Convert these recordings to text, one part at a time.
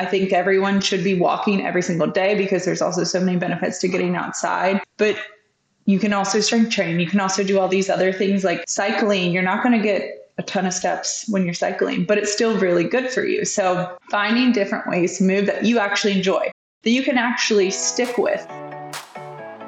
I think everyone should be walking every single day because there's also so many benefits to getting outside. But you can also strength train. You can also do all these other things like cycling. You're not going to get a ton of steps when you're cycling, but it's still really good for you. So finding different ways to move that you actually enjoy, that you can actually stick with.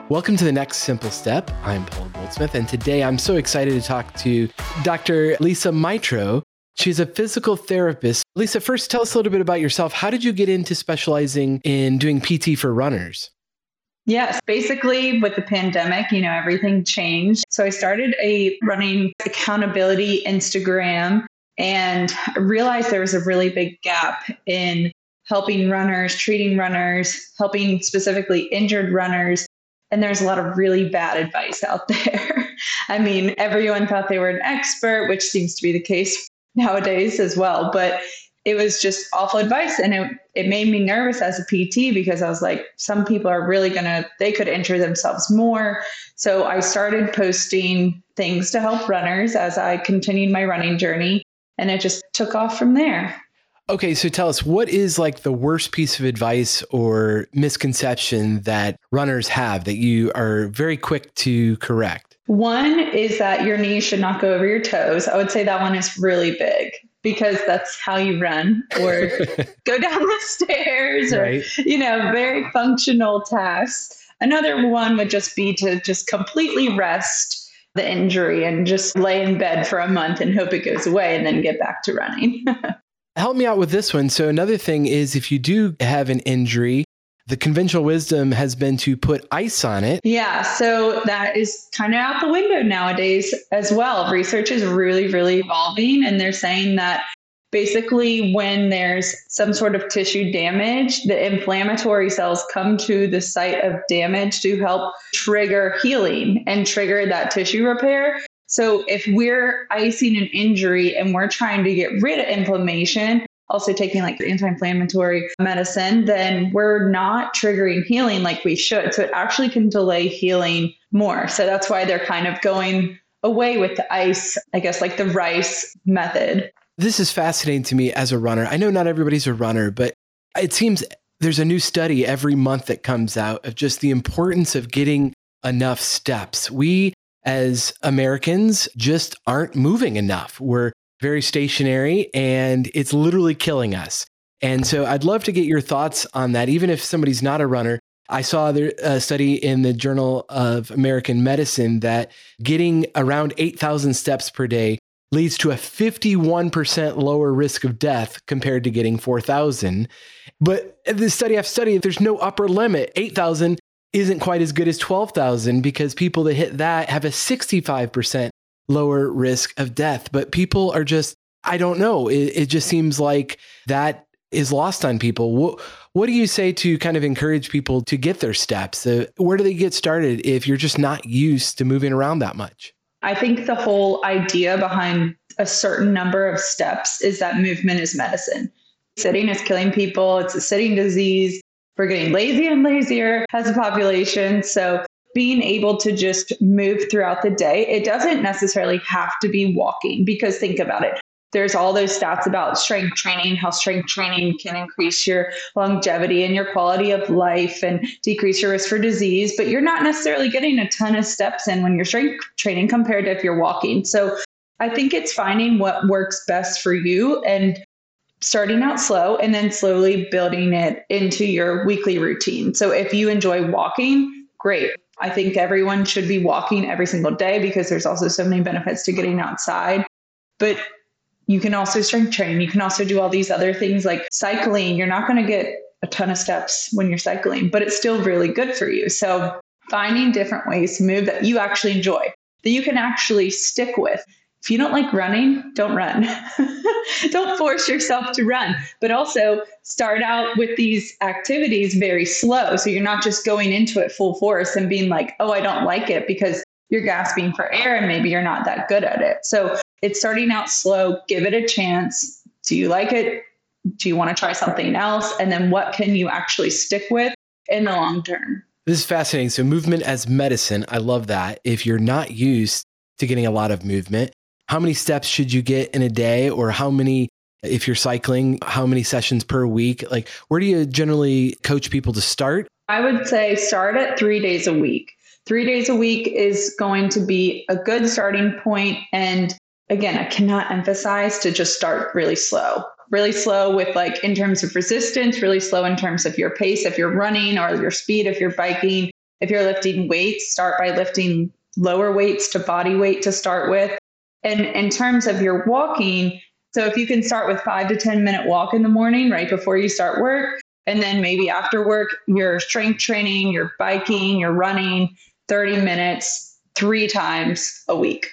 Welcome to the next simple step. I'm Paul Goldsmith, and today I'm so excited to talk to Dr. Lisa Mitro. She's a physical therapist. Lisa, first tell us a little bit about yourself. How did you get into specializing in doing PT for runners? Yes, basically with the pandemic, you know, everything changed. So I started a running accountability Instagram and realized there was a really big gap in helping runners, treating runners, helping specifically injured runners. And there's a lot of really bad advice out there. I mean, everyone thought they were an expert, which seems to be the case nowadays as well. But it was just awful advice. And it, it made me nervous as a pt because i was like some people are really gonna they could injure themselves more. So i started posting things to help runners as i continued my running journey and it just took off from there. Okay so tell us what is like the worst piece of advice or misconception that runners have that you are very quick to correct one is that your knees should not go over your toes. I would say that one is really big because that's how you run or go down the stairs or right. you know very functional tasks. Another one would just be to just completely rest the injury and just lay in bed for a month and hope it goes away and then get back to running. Help me out with this one. So another thing is if you do have an injury the conventional wisdom has been to put ice on it. Yeah, so that is kind of out the window nowadays as well. Research is really, really evolving, and they're saying that basically when there's some sort of tissue damage, the inflammatory cells come to the site of damage to help trigger healing and trigger that tissue repair. So if we're icing an injury and we're trying to get rid of inflammation, also taking like anti-inflammatory medicine, then we're not triggering healing like we should. So it actually can delay healing more. So that's why they're kind of going away with the ice, I guess like the rice method. This is fascinating to me as a runner. I know not everybody's a runner, but it seems there's a new study every month that comes out of just the importance of getting enough steps. We as Americans just aren't moving enough. We're very stationary, and it's literally killing us. And so I'd love to get your thoughts on that, even if somebody's not a runner. I saw a study in the Journal of American Medicine that getting around 8,000 steps per day leads to a 51% lower risk of death compared to getting 4,000. But the study I've studied, there's no upper limit. 8,000 isn't quite as good as 12,000 because people that hit that have a 65% lower risk of death. But people are just, I don't know. It, it just seems like that is lost on people. What, what do you say to kind of encourage people to get their steps? Uh, where do they get started if you're just not used to moving around that much? I think the whole idea behind a certain number of steps is that movement is medicine. Sitting is killing people, it's a sitting disease. We're getting lazier and lazier as a population. So being able to just move throughout the day. It doesn't necessarily have to be walking because think about it. There's all those stats about strength training, how strength training can increase your longevity and your quality of life and decrease your risk for disease. But you're not necessarily getting a ton of steps in when you're strength training compared to if you're walking. So I think it's finding what works best for you and starting out slow and then slowly building it into your weekly routine. So if you enjoy walking, great I think everyone should be walking every single day because there's also so many benefits to getting outside. But you can also strength train. You can also do all these other things like cycling. You're not going to get a ton of steps when you're cycling, but it's still really good for you. So finding different ways to move that you actually enjoy, that you can actually stick with if you don't like running, don't run. don't force yourself to run, but also start out with these activities very slow. So you're not just going into it full force and being like, oh, I don't like it because you're gasping for air and maybe you're not that good at it. So it's starting out slow, give it a chance. Do you like it? Do you want to try something else? And then what can you actually stick with in the long term? This is fascinating. So, movement as medicine, I love that. If you're not used to getting a lot of movement, how many steps should you get in a day or how many If you're cycling, how many sessions per week? Like, where do you generally coach people to start? I would say start at three days a week. Three days a week is going to be a good starting point. And again, I cannot emphasize to just start really slow, really slow with like in terms of resistance, really slow in terms of your pace if you're running or your speed if you're biking. If you're lifting weights, start by lifting lower weights to body weight to start with. And in terms of your walking, so if you can start with five to 10 minute walk in the morning right before you start work, and then maybe after work, you're strength training, you're biking, you're running 30 minutes three times a week.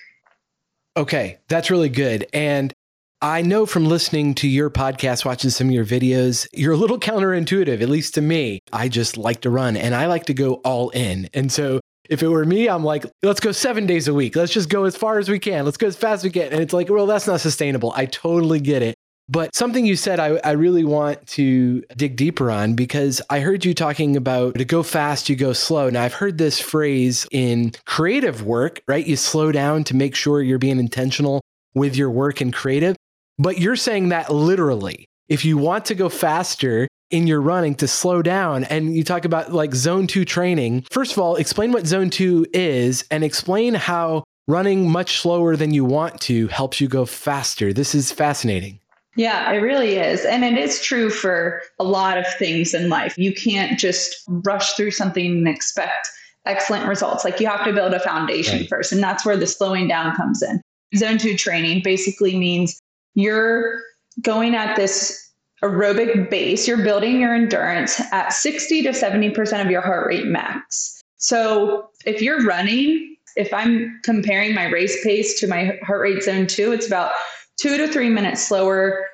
Okay, that's really good. And I know from listening to your podcast, watching some of your videos, you're a little counterintuitive, at least to me. I just like to run and I like to go all in. And so if it were me, I'm like, let's go seven days a week. Let's just go as far as we can. Let's go as fast as we can. And it's like, well, that's not sustainable. I totally get it. But something you said, I, I really want to dig deeper on because I heard you talking about to go fast, you go slow. Now, I've heard this phrase in creative work, right? You slow down to make sure you're being intentional with your work and creative. But you're saying that literally. If you want to go faster, in your running to slow down. And you talk about like zone two training. First of all, explain what zone two is and explain how running much slower than you want to helps you go faster. This is fascinating. Yeah, it really is. And it is true for a lot of things in life. You can't just rush through something and expect excellent results. Like you have to build a foundation right. first. And that's where the slowing down comes in. Zone two training basically means you're going at this aerobic base, you're building your endurance at 60 to 70% of your heart rate max. So if you're running, if I'm comparing my race pace to my heart rate zone two, it's about two to three minutes slower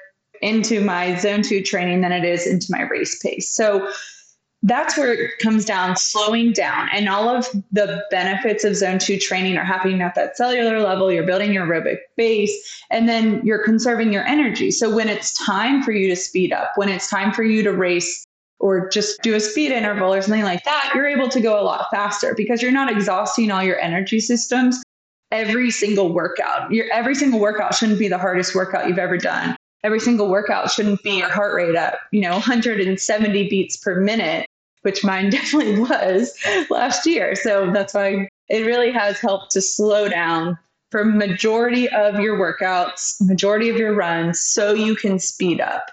into my zone two training than it is into my race pace. So that's where it comes down slowing down. And all of the benefits of zone 2 training are happening at that cellular level. You're building your aerobic base and then you're conserving your energy. So when it's time for you to speed up when it's time for you to race or just do a speed interval or something like that you're able to go a lot faster because you're not exhausting all your energy systems every single workout. Your every single workout shouldn't be the hardest workout you've ever done. Every single workout shouldn't be your heart rate up, you know, 170 beats per minute which mine definitely was last year. So that's why it really has helped to slow down for majority of your workouts, majority of your runs, so you can speed up.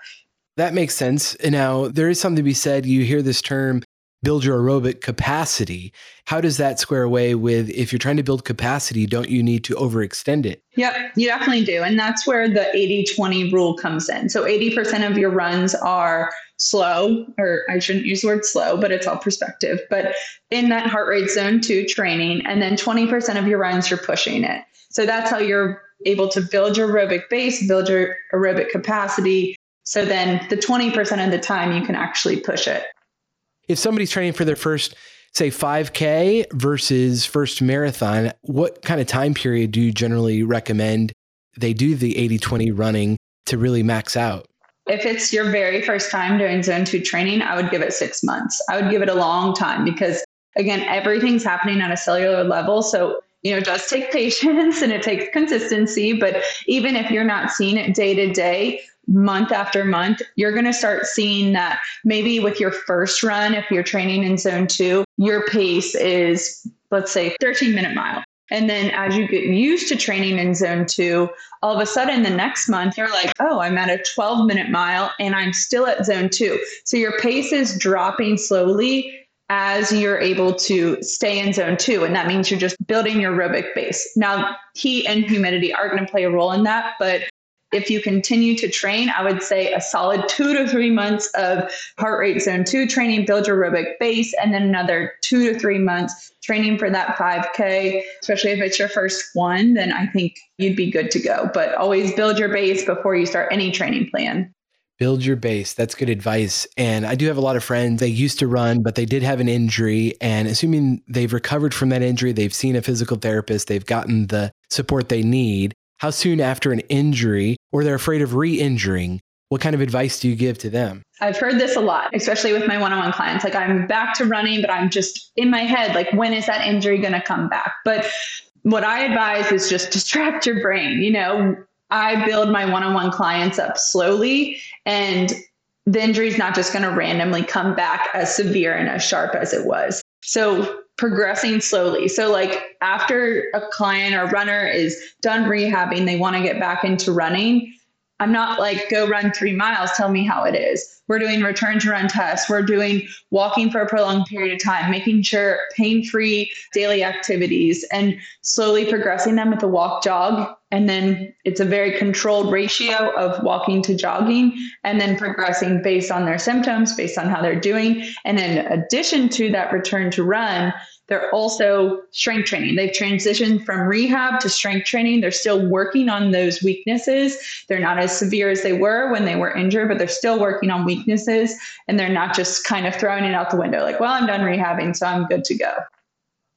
That makes sense. Now, there is something to be said. You hear this term build your aerobic capacity. How does that square away with if you're trying to build capacity, don't you need to overextend it? Yep, you definitely do. And that's where the 80 20 rule comes in. So 80% of your runs are slow, or I shouldn't use the word slow, but it's all perspective, but in that heart rate zone two training. And then 20% of your runs, you're pushing it. So that's how you're able to build your aerobic base, build your aerobic capacity. So then the 20% of the time you can actually push it if somebody's training for their first say 5k versus first marathon what kind of time period do you generally recommend they do the 80-20 running to really max out? If it's your very first time doing zone 2 training i would give it 6 months. I would give it a long time because again everything's happening on a cellular level. So you know it does take patience and it takes consistency but even if you're not seeing it day to day month after month, you're going to start seeing that maybe with your first run, if you're training in zone two, your pace is, let's say, 13 minute mile. And then as you get used to training in zone two, all of a sudden the next month you're like, oh, I'm at a 12 minute mile and I'm still at zone two. So your pace is dropping slowly as you're able to stay in zone two. And that means you're just building your aerobic base. Now, heat and humidity are going to play a role in that, but if you continue to train, I would say a solid two to three months of heart rate zone two training, build your aerobic base, and then another two to three months training for that 5K. Especially if it's your first one, then I think you'd be good to go. But always build your base before you start any training plan. Build your base. That's good advice. And I do have a lot of friends. They used to run, but they did have an injury. And assuming they've recovered from that injury, they've seen a physical therapist, they've gotten the support they need how soon after an injury or they're afraid of re injuring, what kind of advice do you give to them? I've heard this a lot, especially with my one on one clients. Like, I'm back to running, but I'm just in my head, like, when is that injury going to come back? But what I advise is just distract your brain. You know, I build my one on one clients up slowly, and the injury is not just going to randomly come back as severe and as sharp as it was. So, progressing slowly. So, like after a client or runner is done rehabbing, they want to get back into running. I'm not like, go run three miles, tell me how it is. We're doing return to run tests. We're doing walking for a prolonged period of time, making sure pain free daily activities and slowly progressing them with the walk jog. And then it's a very controlled ratio of walking to jogging and then progressing based on their symptoms, based on how they're doing. And in addition to that return to run, they're also strength training. They've transitioned from rehab to strength training. They're still working on those weaknesses. They're not as severe as they were when they were injured, but they're still working on weaknesses and they're not just kind of throwing it out the window like, well, I'm done rehabbing, so I'm good to go.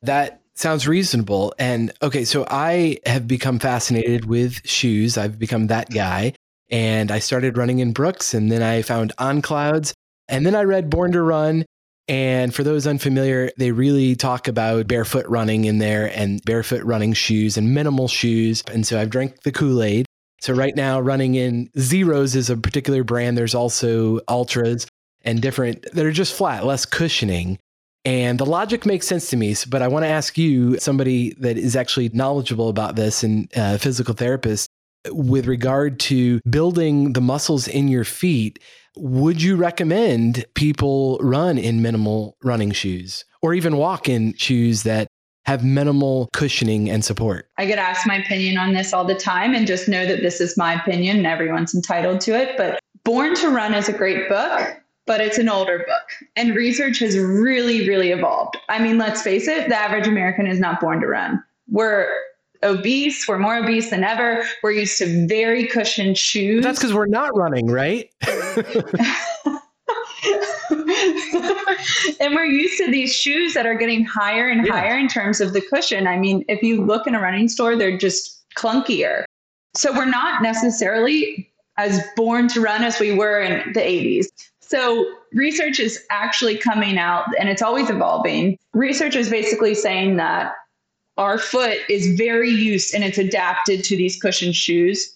That sounds reasonable. And okay, so I have become fascinated with shoes. I've become that guy. And I started running in Brooks and then I found On Clouds and then I read Born to Run and for those unfamiliar, they really talk about barefoot running in there and barefoot running shoes and minimal shoes. And so I've drank the Kool Aid. So right now, running in Xeros is a particular brand. There's also Altras and different that are just flat, less cushioning. And the logic makes sense to me. But I want to ask you, somebody that is actually knowledgeable about this and uh, physical therapist, with regard to building the muscles in your feet would you recommend people run in minimal running shoes or even walk in shoes that have minimal cushioning and support? I get asked my opinion on this all the time and just know that this is my opinion and everyone's entitled to it. But Born to Run is a great book, but it's an older book. And research has really, really evolved. I mean, let's face it, the average American is not born to run. We're obese. We're more obese than ever. We're used to very cushioned shoes. That's because we're not running, right? and we're used to these shoes that are getting higher and yeah. higher in terms of the cushion. I mean, if you look in a running store, they're just clunkier. So we're not necessarily as born to run as we were in the 80s. So research is actually coming out and it's always evolving. Research is basically saying that our foot is very used and it's adapted to these cushioned shoes.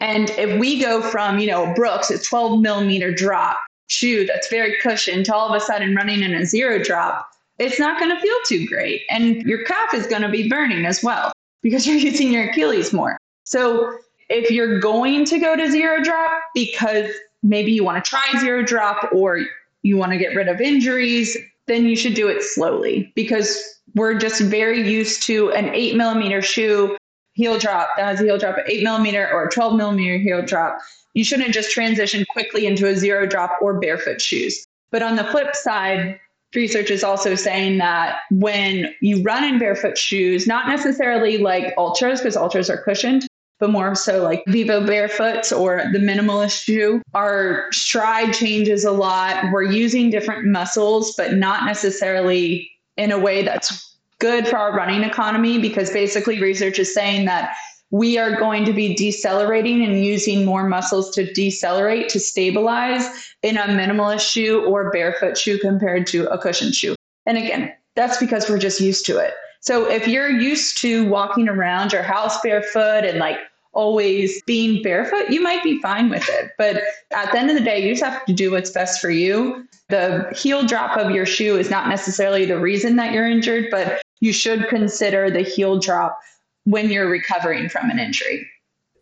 And if we go from, you know, Brooks, a 12 millimeter drop shoe that's very cushioned to all of a sudden running in a zero drop, it's not going to feel too great. And your calf is going to be burning as well because you're using your Achilles more. So if you're going to go to zero drop because maybe you want to try zero drop or you want to get rid of injuries, then you should do it slowly because we're just very used to an eight millimeter shoe heel drop that has a heel drop eight millimeter or a 12 millimeter heel drop. You shouldn't just transition quickly into a zero drop or barefoot shoes. But on the flip side, research is also saying that when you run in barefoot shoes, not necessarily like Altras, because Altras are cushioned, but more so like Vivo Barefoots or the minimalist shoe. Our stride changes a lot. We're using different muscles, but not necessarily in a way that's good for our running economy because basically research is saying that we are going to be decelerating and using more muscles to decelerate to stabilize in a minimalist shoe or barefoot shoe compared to a cushioned shoe. And again, that's because we're just used to it. So if you're used to walking around your house barefoot and like always being barefoot, you might be fine with it. But at the end of the day, you just have to do what's best for you. The heel drop of your shoe is not necessarily the reason that you're injured, but you should consider the heel drop when you're recovering from an injury.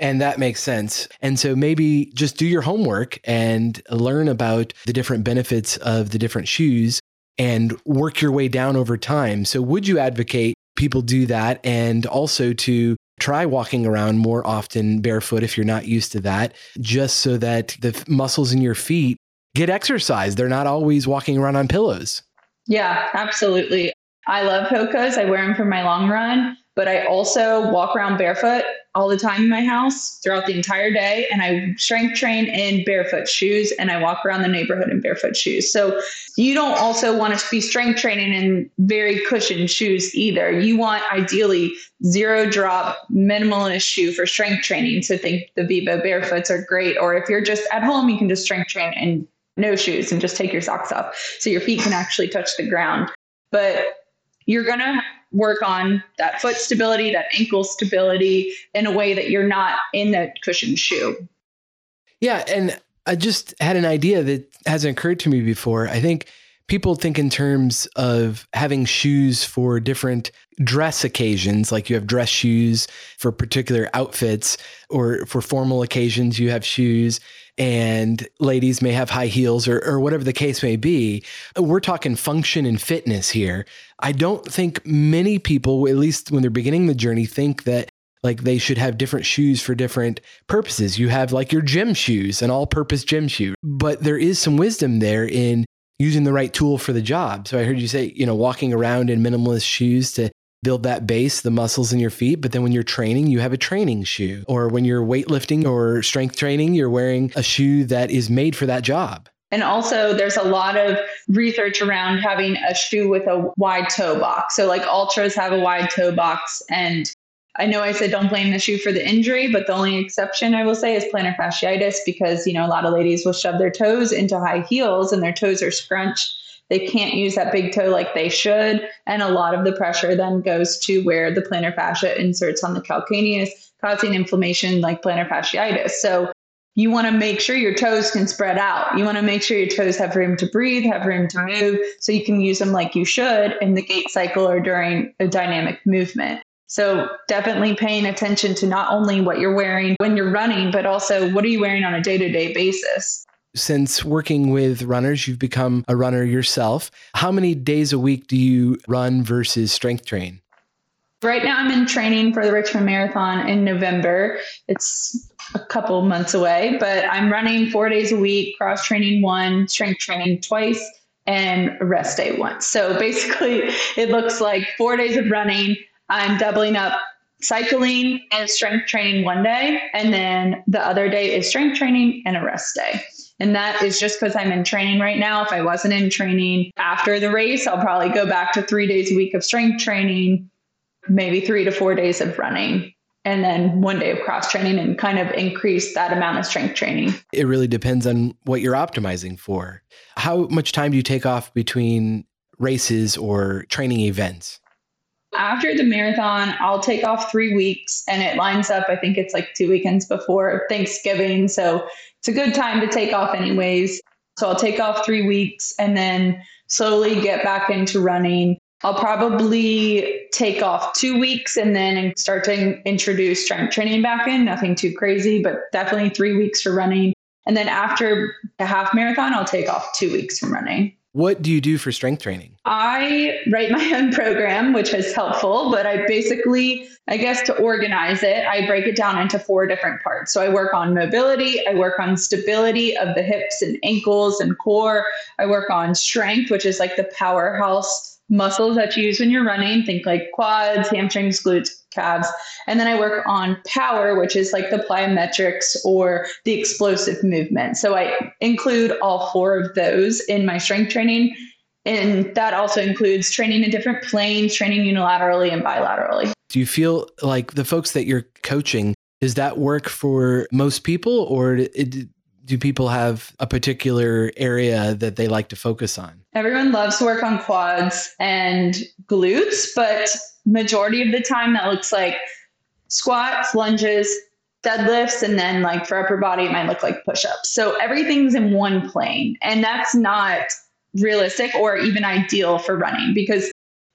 And that makes sense. And so maybe just do your homework and learn about the different benefits of the different shoes and work your way down over time. So, would you advocate people do that and also to try walking around more often barefoot if you're not used to that, just so that the muscles in your feet get exercise. They're not always walking around on pillows. Yeah, absolutely. I love Hoka's. I wear them for my long run but I also walk around barefoot all the time in my house throughout the entire day. And I strength train in barefoot shoes and I walk around the neighborhood in barefoot shoes. So you don't also want to be strength training in very cushioned shoes either. You want ideally zero drop minimalist shoe for strength training. So think the Vivo barefoots are great. Or if you're just at home, you can just strength train in no shoes and just take your socks off so your feet can actually touch the ground. But you're going to work on that foot stability, that ankle stability in a way that you're not in the cushioned shoe. Yeah. And I just had an idea that hasn't occurred to me before. I think people think in terms of having shoes for different dress occasions, like you have dress shoes for particular outfits, or for formal occasions, you have shoes, and ladies may have high heels or, or whatever the case may be. We're talking function and fitness here. I don't think many people, at least when they're beginning the journey, think that like they should have different shoes for different purposes. You have like your gym shoes, an all purpose gym shoe, but there is some wisdom there in using the right tool for the job. So I heard you say, you know, walking around in minimalist shoes to build that base, the muscles in your feet. But then when you're training, you have a training shoe. Or when you're weightlifting or strength training, you're wearing a shoe that is made for that job. And also, there's a lot of research around having a shoe with a wide toe box. So, like Altras have a wide toe box, and I know I said don't blame the shoe for the injury, but the only exception I will say is plantar fasciitis because, you know, a lot of ladies will shove their toes into high heels and their toes are scrunched. They can't use that big toe like they should. And a lot of the pressure then goes to where the plantar fascia inserts on the calcaneus, causing inflammation like plantar fasciitis. So you want to make sure your toes can spread out. You want to make sure your toes have room to breathe, have room to move, so you can use them like you should in the gait cycle or during a dynamic movement. So definitely paying attention to not only what you're wearing when you're running, but also what are you wearing on a day to day basis. Since working with runners, you've become a runner yourself. How many days a week do you run versus strength train? Right now, I'm in training for the Richmond Marathon in November. It's a couple months away, but I'm running four days a week, cross training one, strength training twice, and rest day once. So basically, it looks like four days of running, I'm doubling up cycling and strength training one day, and then the other day is strength training and a rest day. And that is just because I'm in training right now. If I wasn't in training after the race, I'll probably go back to three days a week of strength training, maybe three to four days of running, and then one day of cross training and kind of increase that amount of strength training. It really depends on what you're optimizing for. How much time do you take off between races or training events? After the marathon, I'll take off three weeks and it lines up. I think it's like two weekends before Thanksgiving. So it's a good time to take off, anyways. So I'll take off three weeks and then slowly get back into running. I'll probably take off two weeks and then start to introduce strength training back in. Nothing too crazy, but definitely three weeks for running. And then after the half marathon, I'll take off two weeks from running. What do you do for strength training? I write my own program, which is helpful, but I basically, I guess to organize it, I break it down into four different parts. So I work on mobility, I work on stability of the hips and ankles and core, I work on strength, which is like the powerhouse muscles that you use when you're running. Think like quads, hamstrings, glutes, calves. And then I work on power, which is like the plyometrics or the explosive movement. So I include all four of those in my strength training. And that also includes training in different planes, training unilaterally and bilaterally. Do you feel like the folks that you're coaching, does that work for most people or do people have a particular area that they like to focus on? Everyone loves to work on quads and glutes, but majority of the time that looks like squats, lunges, deadlifts, and then like for upper body, it might look like push-ups. So everything's in one plane. And that's not realistic or even ideal for running because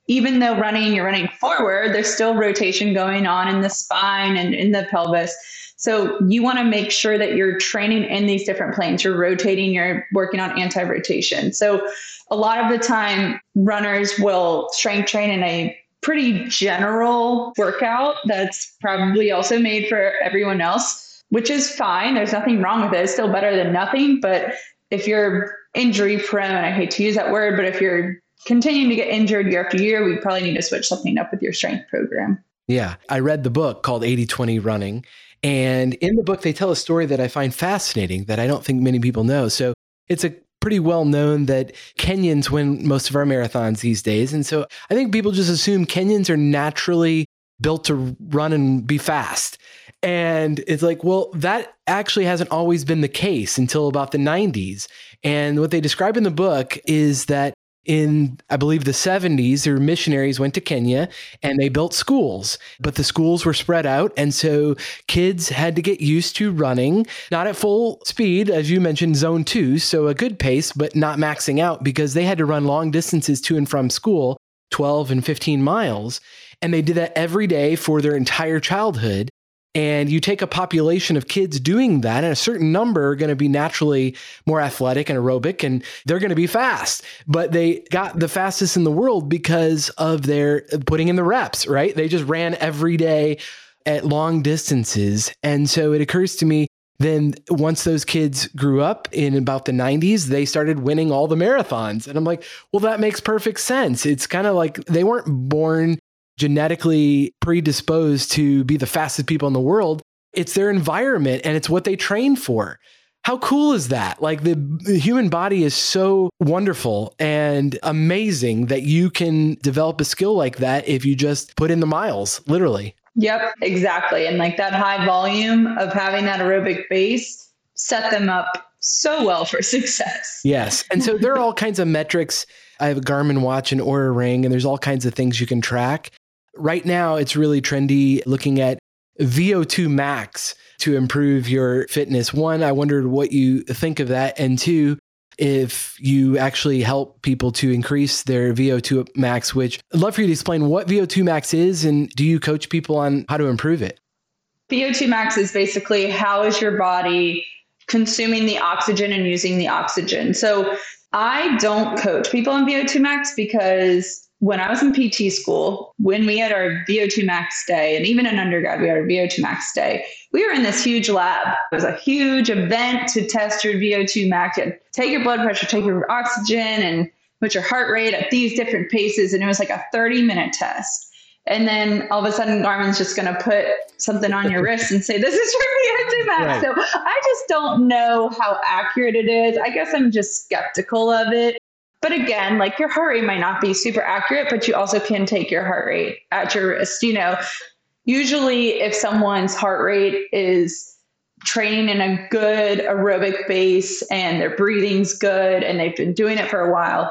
even though running, you're running forward, there's still rotation going on in the spine and in the pelvis. So you want to make sure that you're training in these different planes. You're rotating, you're working on anti rotation. So a lot of the time, runners will strength train in a pretty general workout that's probably also made for everyone else, which is fine. There's nothing wrong with it. It's still better than nothing. But if you're injury prone, I hate to use that word, but if you're continuing to get injured year after year, we probably need to switch something up with your strength program. Yeah. I read the book called 80 20 Running. And in the book, they tell a story that I find fascinating that I don't think many people know. So it's a pretty well known that Kenyans win most of our marathons these days. And so I think people just assume Kenyans are naturally built to run and be fast. And it's like, well, that actually hasn't always been the case until about the 90s. And what they describe in the book is that in I believe the 70s, their missionaries went to Kenya and they built schools, but the schools were spread out. And so kids had to get used to running, not at full speed, as you mentioned, zone two. So a good pace, but not maxing out because they had to run long distances to and from school, 12 and 15 miles. And they did that every day for their entire childhood and you take a population of kids doing that and a certain number are going to be naturally more athletic and aerobic and they're going to be fast. But they got the fastest in the world because of their putting in the reps right? They just ran every day at long distances. And so it occurs to me then once those kids grew up in about the 90s they started winning all the marathons. And i'm like well that makes perfect sense. It's kind of like they weren't born genetically predisposed to be the fastest people in the world. It's their environment and it's what they train for. How cool is that? Like the, the, human body is so wonderful and amazing that you can develop a skill like that if you just put in the miles, literally. Yep, exactly. And like that high volume of having that aerobic base set them up so well for success. Yes. And so there are all kinds of metrics. I have a Garmin watch and Oura ring, and there's all kinds of things you can track. Right now, it's really trendy looking at VO2 max to improve your fitness. One, I wondered what you think of that. And two, if you actually help people to increase their VO2 max, which I'd love for you to explain what VO2 max is and do you coach people on how to improve it? VO2 max is basically how is your body consuming the oxygen and using the oxygen. So I don't coach people on VO2 max because when I was in PT school, when we had our VO2 max day, and even in undergrad, we had our VO2 max day, we were in this huge lab. It was a huge event to test your VO2 max and take your blood pressure, take your oxygen, and put your heart rate at these different paces. And it was like a 30 minute test. And then all of a sudden, Garmin's just going to put something on your wrist and say, This is your VO2 max. Right. So I just don't know how accurate it is. I guess I'm just skeptical of it. But again, like your heart rate might not be super accurate, but you also can take your heart rate at your wrist. You know, usually if someone's heart rate is training in a good aerobic base and their breathing's good and they've been doing it for a while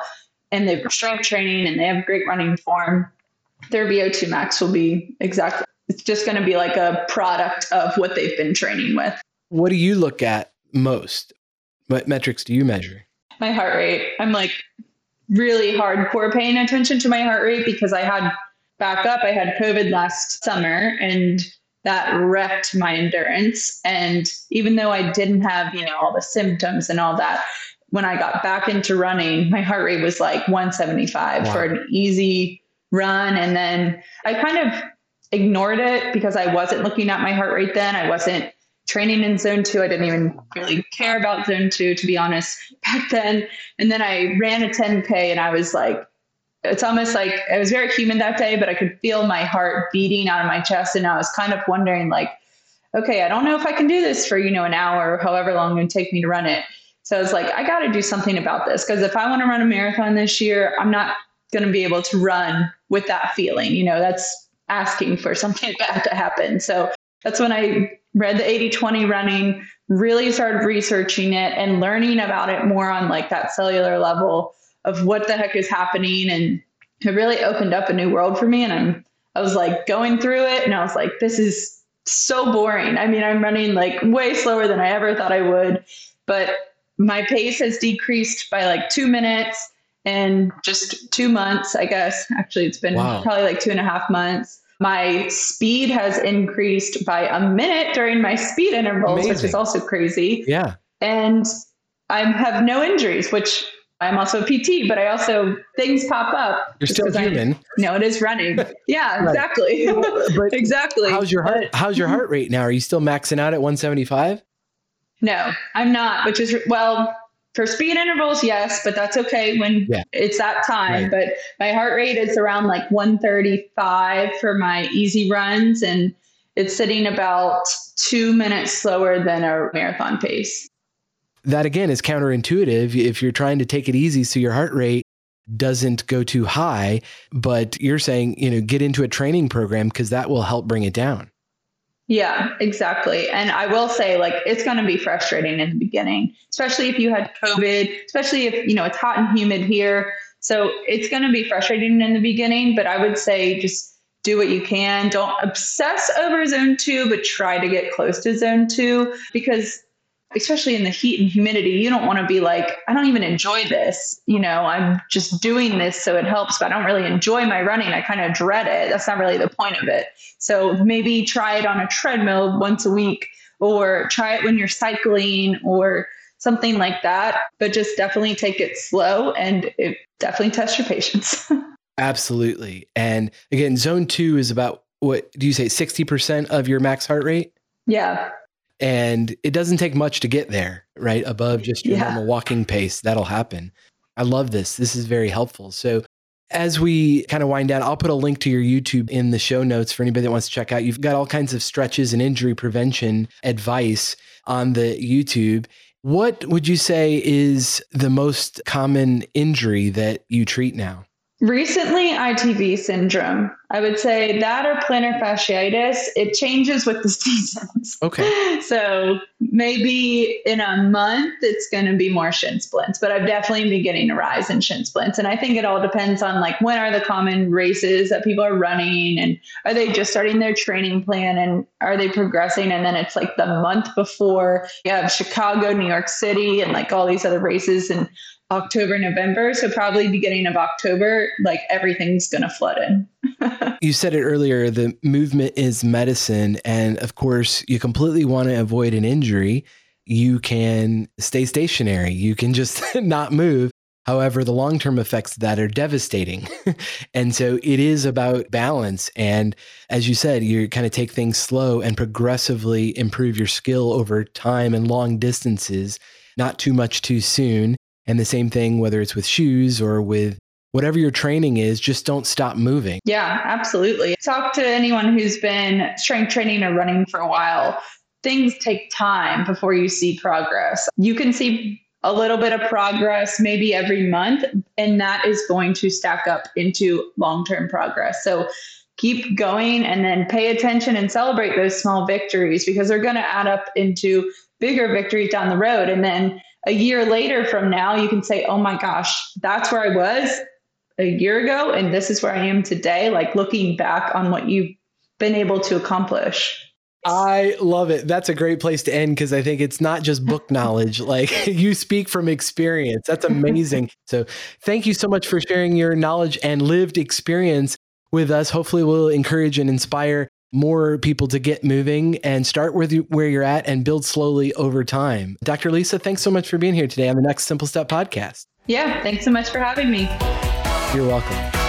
and they've strength training and they have great running form, their VO2 max will be exactly, it's just going to be like a product of what they've been training with. What do you look at most? What metrics do you measure? My heart rate. I'm like really hardcore paying attention to my heart rate because I had back up. I had COVID last summer and that wrecked my endurance. And even though I didn't have, you know, all the symptoms and all that, when I got back into running, my heart rate was like 175 wow. for an easy run. And then I kind of ignored it because I wasn't looking at my heart rate then. I wasn't training in zone two. I didn't even really care about zone two, to be honest, back then. And then I ran a 10K and I was like, it's almost like I was very human that day, but I could feel my heart beating out of my chest. And I was kind of wondering, like, okay, I don't know if I can do this for, you know, an hour or however long it would take me to run it. So I was like, I got to do something about this because if I want to run a marathon this year, I'm not going to be able to run with that feeling. You know, that's asking for something bad to happen. So that's when I read the 80 20 running, really started researching it and learning about it more on like that cellular level of what the heck is happening. And it really opened up a new world for me. And I'm, I was like going through it and I was like, this is so boring. I mean, I'm running like way slower than I ever thought I would, but my pace has decreased by like two minutes in just two months, I guess. Actually, it's been wow. probably like two and a half months. My speed has increased by a minute during my speed intervals, Amazing. which is also crazy. Yeah. And I have no injuries, which I'm also a PT, but I also things pop up. You're still human. No, it is running. Yeah, exactly. but exactly. How's your heart? But, how's your heart rate now? Are you still maxing out at 175? No, I'm not. Which is well, for speed intervals, yes, but that's okay when yeah. it's that time. Right. But my heart rate is around like 135 for my easy runs, and it's sitting about two minutes slower than a marathon pace. That again is counterintuitive. If you're trying to take it easy so your heart rate doesn't go too high, but you're saying, you know, get into a training program because that will help bring it down. Yeah, exactly. And I will say, like, it's going to be frustrating in the beginning, especially if you had COVID, especially if, you know, it's hot and humid here. So it's going to be frustrating in the beginning, but I would say just do what you can. Don't obsess over zone two, but try to get close to zone two because especially in the heat and humidity, you don't want to be like, I don't even enjoy this. You know, I'm just doing this so it helps, but I don't really enjoy my running. I kind of dread it. That's not really the point of it. So maybe try it on a treadmill once a week or try it when you're cycling or something like that. But just definitely take it slow and it definitely test your patience. Absolutely. And again, zone two is about what do you say, 60% of your max heart rate? Yeah. And it doesn't take much to get there, right? Above just your yeah. normal walking pace. That'll happen. I love this. This is very helpful. So, as we kind of wind down, I'll put a link to your YouTube in the show notes for anybody that wants to check out. You've got all kinds of stretches and injury prevention advice on the YouTube. What would you say is the most common injury that you treat now? Recently, ITB syndrome. I would say that or plantar fasciitis. It changes with the seasons. Okay. So maybe in a month, it's going to be more shin splints, but I've definitely been getting a rise in shin splints. And I think it all depends on like when are the common races that people are running and are they just starting their training plan and are they progressing? And then it's like the month before you have Chicago, New York City, and like all these other races. And October, November. So probably beginning of October, like everything's going to flood in. you said it earlier, the movement is medicine. And of course, you completely want to avoid an injury. You can stay stationary. You can just not move. However, the long term effects of that are devastating. and so it is about balance. And as you said, you kind of take things slow and progressively improve your skill over time and long distances, not too much too soon. And the same thing, whether it's with shoes or with whatever your training is, just don't stop moving. Yeah, absolutely. Talk to anyone who's been strength training or running for a while. Things take time before you see progress. You can see a little bit of progress maybe every month, and that is going to stack up into long term progress. So keep going and then pay attention and celebrate those small victories because they're going to add up into bigger victories down the road. And then a year later from now, you can say, oh my gosh, that's where I was a year ago, and this is where I am today. Like looking back on what you've been able to accomplish. I love it. That's a great place to end because I think it's not just book knowledge. Like you speak from experience. That's amazing. so, thank you so much for sharing your knowledge and lived experience with us. Hopefully, we'll encourage and inspire more people to get moving and start with where you're at and build slowly over time. Dr. Lisa, thanks so much for being here today on the Next Simple Step podcast. Yeah, thanks so much for having me. You're welcome.